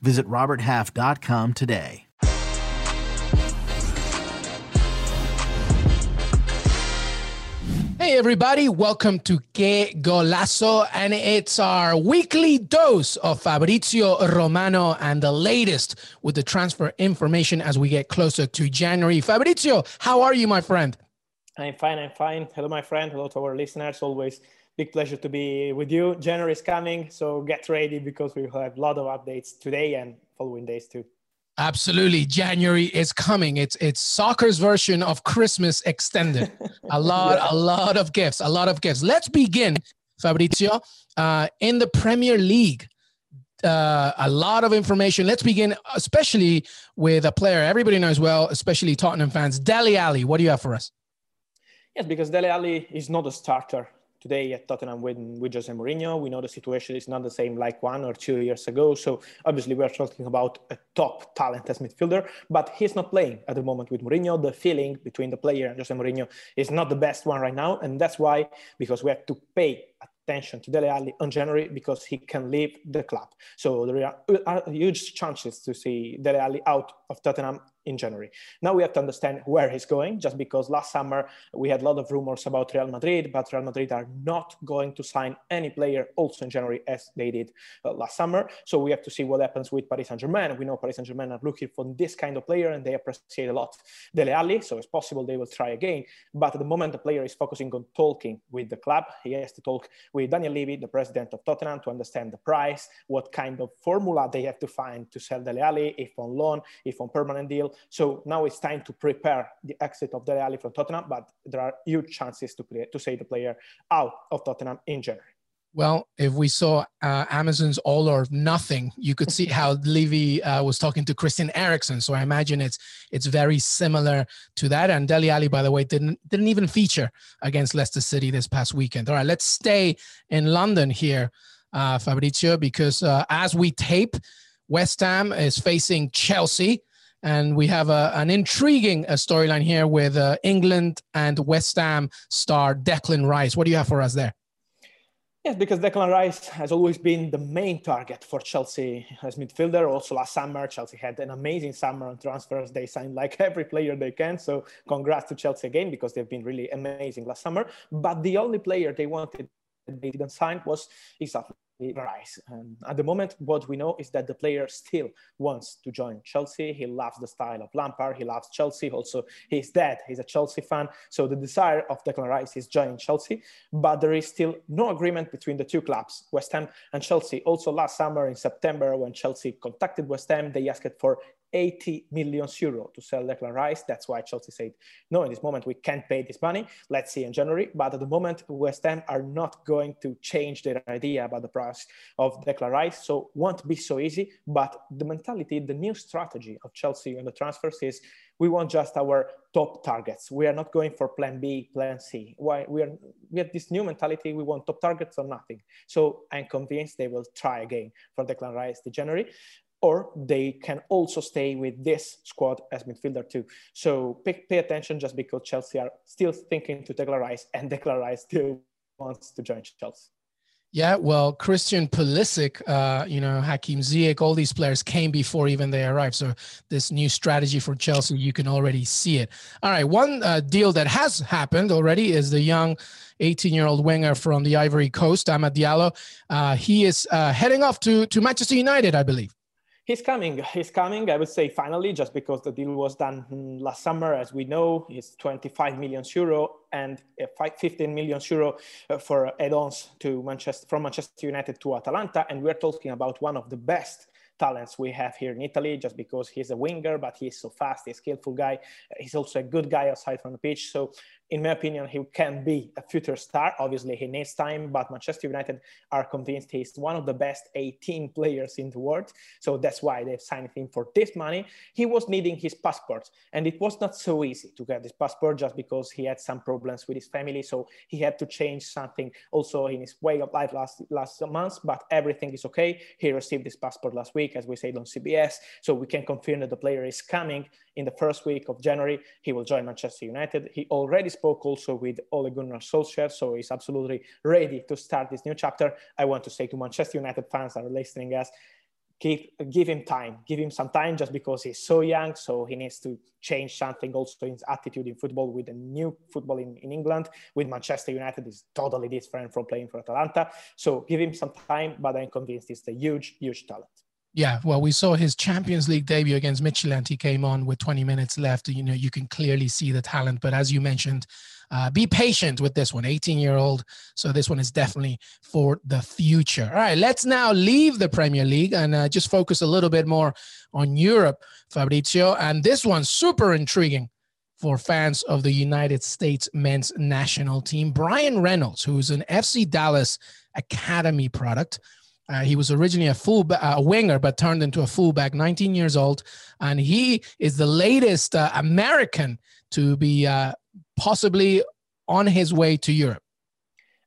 Visit RobertHalf.com today. Hey, everybody, welcome to Que Golazo, and it's our weekly dose of Fabrizio Romano and the latest with the transfer information as we get closer to January. Fabrizio, how are you, my friend? I'm fine, I'm fine. Hello, my friend. Hello to our listeners. Always big pleasure to be with you. January is coming, so get ready because we have a lot of updates today and following days too. Absolutely. January is coming. It's it's soccer's version of Christmas extended. A lot, yeah. a lot of gifts, a lot of gifts. Let's begin, Fabrizio. Uh, in the Premier League, uh, a lot of information. Let's begin, especially with a player everybody knows well, especially Tottenham fans. Dele Alli, what do you have for us? Yes, because Dele Alli is not a starter today at Tottenham with, with Jose Mourinho. We know the situation is not the same like one or two years ago. So obviously we're talking about a top talent as midfielder, but he's not playing at the moment with Mourinho. The feeling between the player and Jose Mourinho is not the best one right now. And that's why, because we have to pay attention to Dele Alli on January because he can leave the club. So there are, are huge chances to see Dele Alli out of Tottenham in January. Now we have to understand where he's going, just because last summer we had a lot of rumors about Real Madrid, but Real Madrid are not going to sign any player also in January as they did uh, last summer. So we have to see what happens with Paris Saint Germain. We know Paris Saint Germain are looking for this kind of player and they appreciate a lot Dele Alli, so it's possible they will try again. But at the moment, the player is focusing on talking with the club. He has to talk with Daniel Levy, the president of Tottenham, to understand the price, what kind of formula they have to find to sell Dele Alli, if on loan, if on permanent deal. So now it's time to prepare the exit of Dele Alli from Tottenham, but there are huge chances to, play, to save the player out of Tottenham in January. Well, if we saw uh, Amazon's All or Nothing, you could see how Levy uh, was talking to Christian Eriksen. So I imagine it's it's very similar to that. And Dele Alli, by the way, didn't didn't even feature against Leicester City this past weekend. All right, let's stay in London here, uh, Fabrizio, because uh, as we tape, West Ham is facing Chelsea. And we have a, an intriguing uh, storyline here with uh, England and West Ham star Declan Rice. What do you have for us there? Yes, because Declan Rice has always been the main target for Chelsea as midfielder. Also, last summer, Chelsea had an amazing summer on transfers. They signed like every player they can. So, congrats to Chelsea again because they've been really amazing last summer. But the only player they wanted they didn't sign was exactly Rice. And at the moment, what we know is that the player still wants to join Chelsea. He loves the style of Lampard. He loves Chelsea. Also, he's dead. he's a Chelsea fan. So the desire of Declan Rice is joining Chelsea. But there is still no agreement between the two clubs, West Ham and Chelsea. Also, last summer in September, when Chelsea contacted West Ham, they asked for 80 million euro to sell Declan Rice. That's why Chelsea said, no, in this moment, we can't pay this money. Let's see in January. But at the moment, West Ham are not going to change their idea about the price of Declan Rice. So won't be so easy. But the mentality, the new strategy of Chelsea on the transfers is we want just our top targets. We are not going for plan B, plan C. Why we are we have this new mentality, we want top targets or nothing. So I'm convinced they will try again for Declan Rice to January or they can also stay with this squad as midfielder too. So pay, pay attention just because Chelsea are still thinking to Declan Rice and Declan Rice still wants to join Chelsea. Yeah, well, Christian Pulisic, uh, you know, Hakim Ziyech, all these players came before even they arrived. So this new strategy for Chelsea, you can already see it. All right, one uh, deal that has happened already is the young 18-year-old winger from the Ivory Coast, Amad Diallo. Uh, he is uh, heading off to to Manchester United, I believe. He's coming. He's coming. I would say finally, just because the deal was done last summer, as we know, it's 25 million euro and 15 million euro uh, for add-ons to Manchester from Manchester United to Atalanta, and we're talking about one of the best talents we have here in Italy, just because he's a winger, but he's so fast, he's a skillful guy. He's also a good guy outside from the pitch. So in my opinion, he can be a future star. Obviously, he needs time, but Manchester United are convinced he's one of the best 18 players in the world. So that's why they've signed him for this money. He was needing his passport, and it was not so easy to get this passport just because he had some problems with his family. So he had to change something also in his way of life last last month. But everything is okay. He received his passport last week, as we said on CBS. So we can confirm that the player is coming in the first week of January. He will join Manchester United. He already spoke also with Ole Gunnar Solskjaer, so he's absolutely ready to start this new chapter. I want to say to Manchester United fans that are listening us, give, give him time, give him some time just because he's so young. So he needs to change something also in his attitude in football with the new football in, in England. With Manchester United is totally different from playing for Atalanta. So give him some time, but I'm convinced he's a huge, huge talent. Yeah, well, we saw his Champions League debut against Midtjylland. He came on with 20 minutes left. You know, you can clearly see the talent. But as you mentioned, uh, be patient with this one, 18 year old. So this one is definitely for the future. All right, let's now leave the Premier League and uh, just focus a little bit more on Europe, Fabrizio. And this one's super intriguing for fans of the United States men's national team. Bryan Reynolds, who's an FC Dallas Academy product. Uh, he was originally a full a winger, but turned into a fullback. 19 years old, and he is the latest uh, American to be uh, possibly on his way to Europe.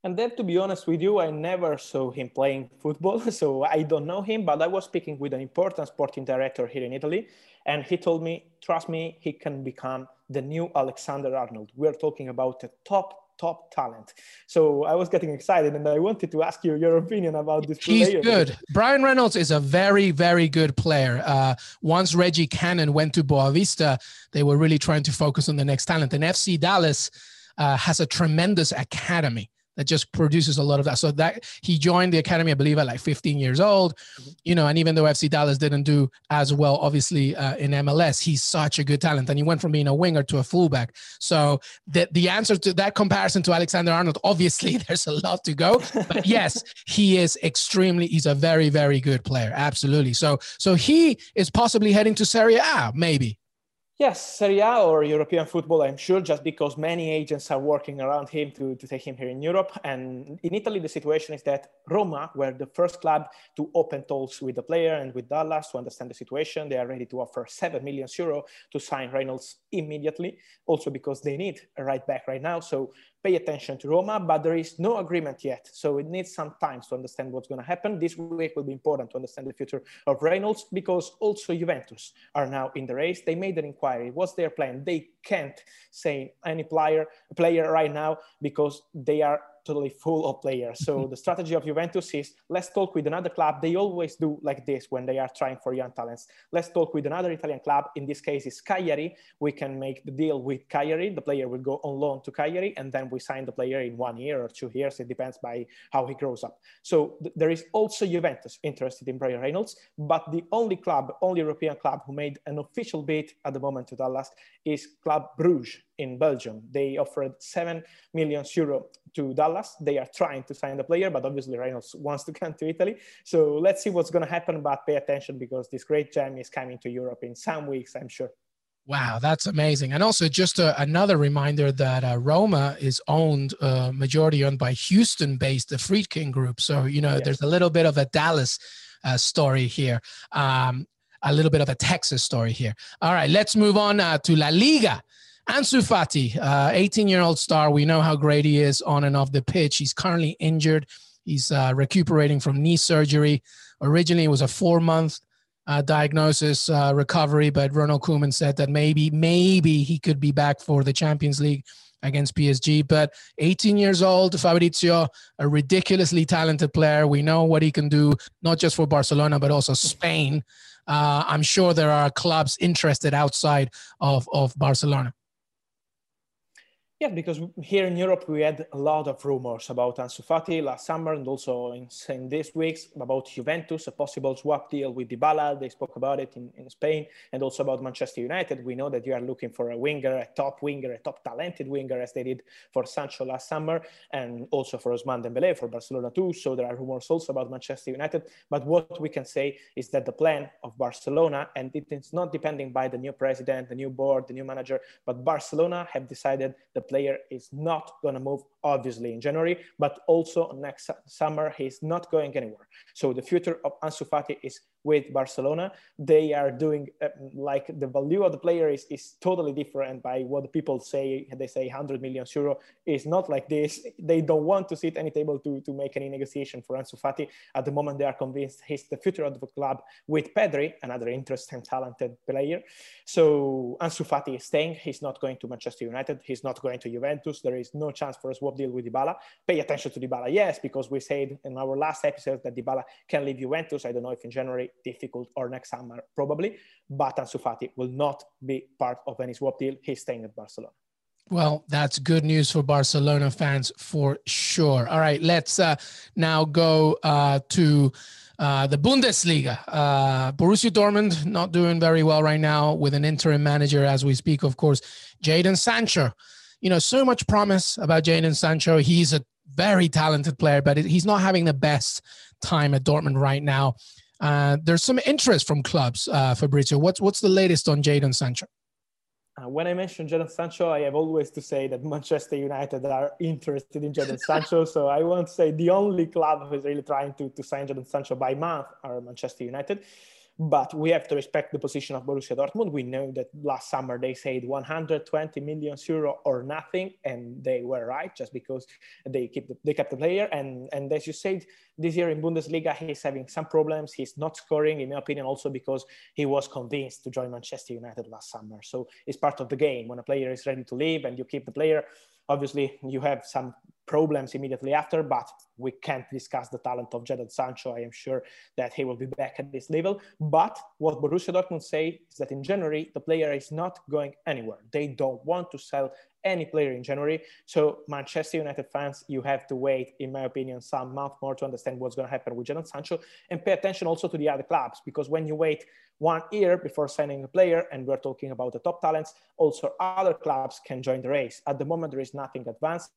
And then, to be honest with you, I never saw him playing football, so I don't know him. But I was speaking with an important sporting director here in Italy, and he told me, "Trust me, he can become the new Alexander Arnold." We're talking about a top top talent. So I was getting excited and I wanted to ask you your opinion about this He's player. good. Bryan Reynolds is a very, very good player. Uh, once Reggie Cannon went to Boavista, they were really trying to focus on the next talent. And FC Dallas uh, has a tremendous academy that just produces a lot of that. So that he joined the academy, I believe, at like 15 years old. Mm-hmm. You know, and even though FC Dallas didn't do as well, obviously uh, in MLS, he's such a good talent, and he went from being a winger to a fullback. So the the answer to that comparison to Alexander Arnold, obviously, there's a lot to go, but yes, he is extremely. He's a very very good player, absolutely. So so he is possibly heading to Serie A, maybe. Yes, Serie A or European football, I'm sure, just because many agents are working around him to, to take him here in Europe. And in Italy, the situation is that Roma were the first club to open talks with the player and with Dallas to understand the situation. They are ready to offer 7 million euro to sign Reynolds immediately, also because they need a right back right now. So pay attention to Roma, but there is no agreement yet. So it needs some time to understand what's going to happen. This week will be important to understand the future of Reynolds because also Juventus are now in the race. They made an inquiry. What's their plan? They can't say any player player right now because they are totally full of players. So the strategy of Juventus is let's talk with another club. They always do like this when they are trying for young talents. Let's talk with another Italian club. In this case, is Cagliari. We can make the deal with Cagliari. The player will go on loan to Cagliari, and then we sign the player in one year or two years. It depends by how he grows up. So th- there is also Juventus interested in Bryan Reynolds, but the only club, only European club who made an official bid at the moment to Dallas is Club Bruges in Belgium. They offered 7 million euro to Dallas. They are trying to sign the player, but obviously Reynolds wants to come to Italy. So let's see what's going to happen, but pay attention because this great gem is coming to Europe in some weeks, I'm sure. Wow, that's amazing. And also, just a, another reminder that uh, Roma is owned, uh, majority owned by Houston based, the Friedkin Group. So, you know, yes. there's a little bit of a Dallas uh, story here, um, a little bit of a Texas story here. All right, let's move on uh, to La Liga. Ansu Fati, 18 uh, star. We know how great he is on and off the pitch. He's currently injured. He's uh, recuperating from knee surgery. Originally, it was a four month uh, diagnosis uh, recovery, but Ronald Koeman said that maybe, maybe he could be back for the Champions League against PSG. But 18 years old, Fabrizio, a ridiculously talented player. We know what he can do, not just for Barcelona, but also Spain. Uh, I'm sure there are clubs interested outside of, of Barcelona. Yeah, because here in Europe we had a lot of rumors about Ansu Fati last summer and also in, in these weeks about Juventus, a possible swap deal with Dybala. They spoke about it in, in Spain and also about Manchester United. We know that you are looking for a winger, a top winger, a top talented winger as they did for Sancho last summer and also for Ousmane Dembele for Barcelona too. So there are rumors also about Manchester United. But what we can say is that the plan of Barcelona, and it is not depending by the new president, the new board, the new manager, but Barcelona have decided the player is not going to move obviously in January, but also next summer he's not going anywhere. So the future of Ansu Fati is with Barcelona. They are doing uh, like the value of the player is, is totally different by what people say. They say 100 million euro is not like this. They don't want to sit any table to, to make any negotiation for Ansu Fati. At the moment, they are convinced he's the future of the club with Pedri, another interesting, talented player. So Ansu Fati is staying. He's not going to Manchester United. He's not going to Juventus. There is no chance for a swap deal with Dybala. Pay attention to Dybala, yes, because we said in our last episode that Dybala can leave Juventus. I don't know if in January difficult or next summer probably. But Ansu Fati will not be part of any swap deal. He's staying at Barcelona. Well, that's good news for Barcelona fans for sure. All right, let's uh, now go uh, to uh, the Bundesliga. Uh, Borussia Dortmund not doing very well right now with an interim manager as we speak. Of course, Jadon Sancho. You know, so much promise about Jadon Sancho. He's a very talented player, but he's not having the best time at Dortmund right now. Uh, there's some interest from clubs, uh, Fabrizio. What's what's the latest on Jadon Sancho? Uh, when I mention Jadon Sancho, I have always to say that Manchester United are interested in Jadon Sancho. so I won't say the only club who is really trying to, to sign Jadon Sancho by month are Manchester United. But we have to respect the position of Borussia Dortmund. We know that last summer they said 120 million euro or nothing, and they were right just because they keep the, they kept the player. And and as you said, this year in Bundesliga he's having some problems. He's not scoring, in my opinion, also because he was convinced to join Manchester United last summer. So it's part of the game. When a player is ready to leave and you keep the player, obviously you have some problems immediately after, but we can't discuss the talent of Jadon Sancho. I am sure that he will be back at this level. But what Borussia Dortmund say is that in January, the player is not going anywhere. They don't want to sell any player in January. So Manchester United fans, you have to wait, in my opinion, some month more to understand what's going to happen with Jadon Sancho and pay attention also to the other clubs because when you wait one year before signing a player, and we're talking about the top talents, also other clubs can join the race. At the moment, there is nothing advanced.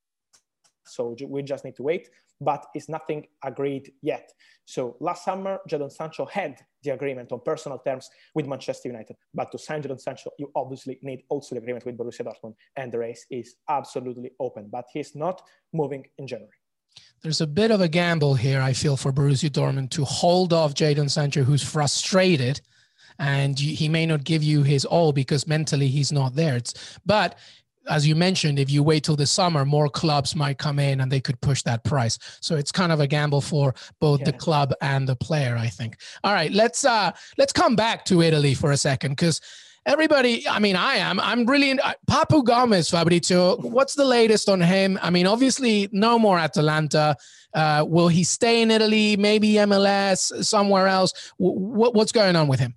So we just need to wait, but it's nothing agreed yet. So last summer, Jadon Sancho had the agreement on personal terms with Manchester United, but to sign Jadon Sancho, you obviously need also the agreement with Borussia Dortmund, and the race is absolutely open. But he's not moving in January. There's a bit of a gamble here, I feel, for Borussia Dortmund to hold off Jadon Sancho, who's frustrated and he may not give you his all because mentally he's not there. It's, but as you mentioned, if you wait till the summer, more clubs might come in and they could push that price. So it's kind of a gamble for both yeah. the club and the player, I think. All right, let's uh let's come back to Italy for a second because everybody, I mean, I am, I'm really uh, Papu Gomez, Fabrizio. What's the latest on him? I mean, obviously, no more Atalanta. Uh, will he stay in Italy? Maybe MLS, somewhere else? W- what's going on with him?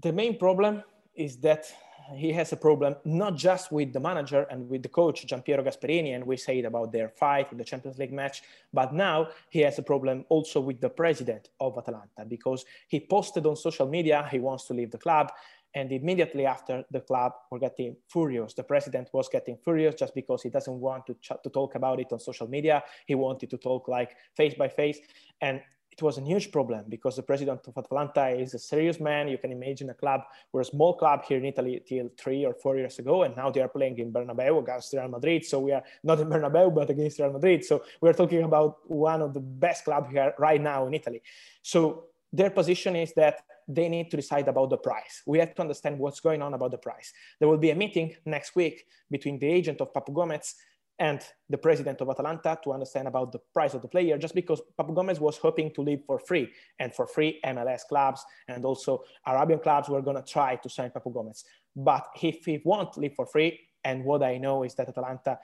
The main problem is that he has a problem not just with the manager and with the coach Giampiero Gasperini, and we said about their fight in the Champions League match, but now he has a problem also with the president of Atalanta because he posted on social media he wants to leave the club, and immediately after the club were getting furious. The president was getting furious just because he doesn't want to ch- to talk about it on social media. He wanted to talk like face by face, and it was a huge problem because the president of Atalanta is a serious man. You can imagine a club, we're a small club here in Italy till three or four years ago, and now they are playing in Bernabeu against Real Madrid. So we are not in Bernabeu, but against Real Madrid. So we're talking about one of the best clubs here right now in Italy. So their position is that they need to decide about the price. We have to understand what's going on about the price. There will be a meeting next week between the agent of Papu Gomez and the president of Atalanta to understand about the price of the player, just because Papu Gomez was hoping to leave for free. And for free, MLS clubs and also Arabian clubs were going to try to sign Papu Gomez. But if he won't leave for free, and what I know is that Atalanta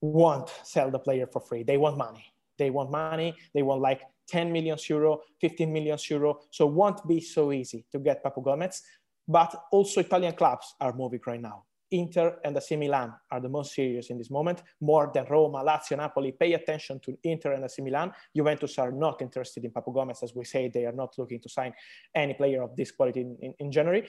won't sell the player for free, they want money. They want money. They want like 10 million euro, 15 million euro. So won't be so easy to get Papu Gomez. But also Italian clubs are moving right now. Inter and AC Milan are the most serious in this moment, more than Roma, Lazio, Napoli. Pay attention to Inter and AC Milan. Juventus are not interested in Papu Gomez, as we say, they are not looking to sign any player of this quality in, in, in January.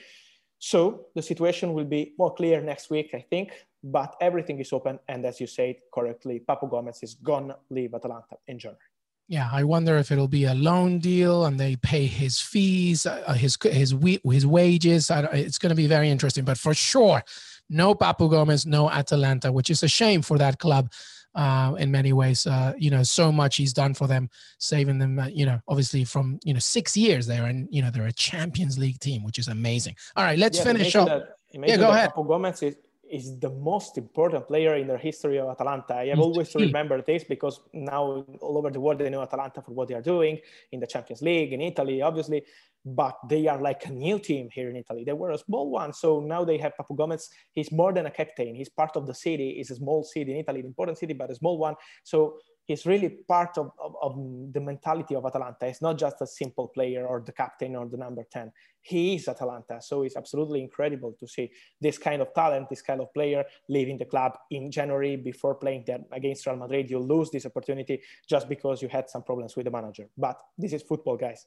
So the situation will be more clear next week, I think, but everything is open. And as you said correctly, Papu Gomez is gonna leave Atalanta in January. Yeah, I wonder if it'll be a loan deal and they pay his fees, uh, his his his wages. it's going to be very interesting. But for sure, no Papu Gomez, no Atalanta, which is a shame for that club. Uh, in many ways, uh, you know, so much he's done for them, saving them. Uh, you know, obviously from you know six years there, and you know they're a Champions League team, which is amazing. All right, let's yeah, finish up. That, yeah, go ahead. Papu Gomez is is the most important player in the history of Atalanta. I have always to remember this because now all over the world they know Atalanta for what they are doing in the Champions League, in Italy, obviously, but they are like a new team here in Italy. They were a small one, so now they have Papu Gomez. He's more than a captain. He's part of the city. It's a small city in Italy, an important city, but a small one. So he's really part of, of, of, the mentality of Atalanta. It's not just a simple player or the captain or the number 10. He is Atalanta. So it's absolutely incredible to see this kind of talent, this kind of player leaving the club in January before playing there against Real Madrid. You lose this opportunity just because you had some problems with the manager. But this is football, guys.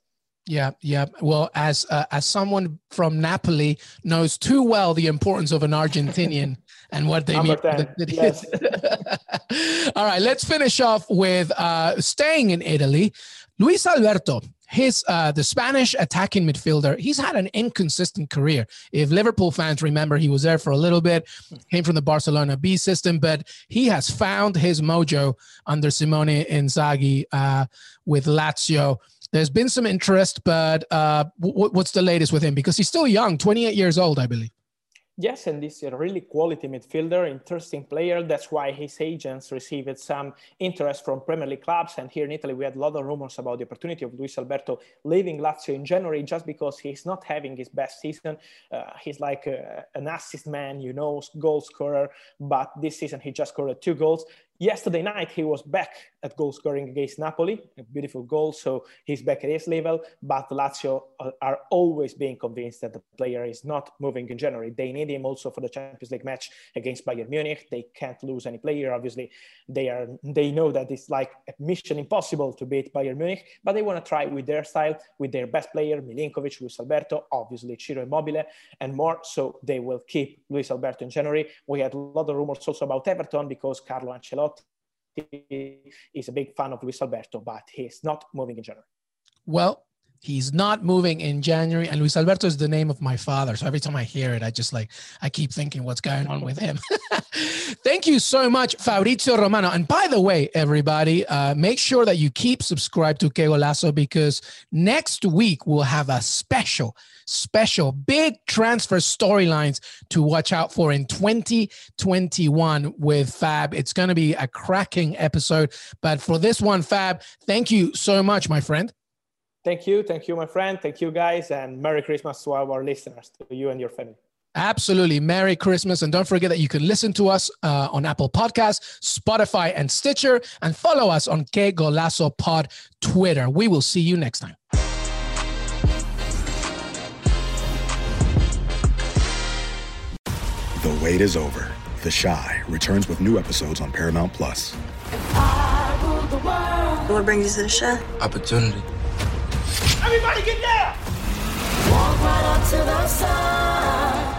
Yeah, yeah. Well, as uh, as someone from Napoli knows too well the importance of an Argentinian and what they mean. 10, yes. All right, let's finish off with uh, staying in Italy. Luis Alberto, his uh, the Spanish attacking midfielder. He's had an inconsistent career. If Liverpool fans remember, he was there for a little bit, came from the Barcelona B system, but he has found his mojo under Simone Inzaghi uh, with Lazio. There's been some interest, but uh, w- what's the latest with him? Because he's still young, 28 years old, I believe. Yes, and he's a really quality midfielder, interesting player. That's why his agents received some interest from Premier League clubs. And here in Italy, we had a lot of rumors about the opportunity of Luis Alberto leaving Lazio in January just because he's not having his best season. Uh, he's like a, an assist man, you know, goal scorer. But this season, he just scored two goals. Yesterday night, he was back at goal scoring against Napoli, a beautiful goal. So he's back at his level. But Lazio uh, are always being convinced that the player is not moving in January. They need him also for the Champions League match against Bayern Munich. They can't lose any player. Obviously, they are they know that it's like a mission impossible to beat Bayern Munich, but they want to try with their style, with their best player, Milinkovic, Luis Alberto, obviously Ciro Immobile, and more. So they will keep Luis Alberto in January. We had a lot of rumors also about Everton because Carlo Ancelotti is a big fan of Luis Alberto, but he's not moving in January. Well, he's not moving in January. And Luis Alberto is the name of my father. So every time I hear it, I just like, I keep thinking what's going on with him. Thank you so much, Fabrizio Romano. And by the way, everybody, uh, make sure that you keep subscribed to Que Golazo because next week we'll have a special, special big transfer storylines to watch out for in 2021 with Fab. It's going to be a cracking episode. But for this one, Fab, thank you so much, my friend. Thank you. Thank you, my friend. Thank you, guys. And Merry Christmas to our listeners, to you and your family. Absolutely. Merry Christmas. And don't forget that you can listen to us uh, on Apple Podcasts, Spotify, and Stitcher, and follow us on Que Golazo Pod Twitter. We will see you next time. The wait is over. The Chi returns with new episodes on Paramount Plus. What brings you to the Chi? Opportunity. Everybody get down! Walk right up to the side.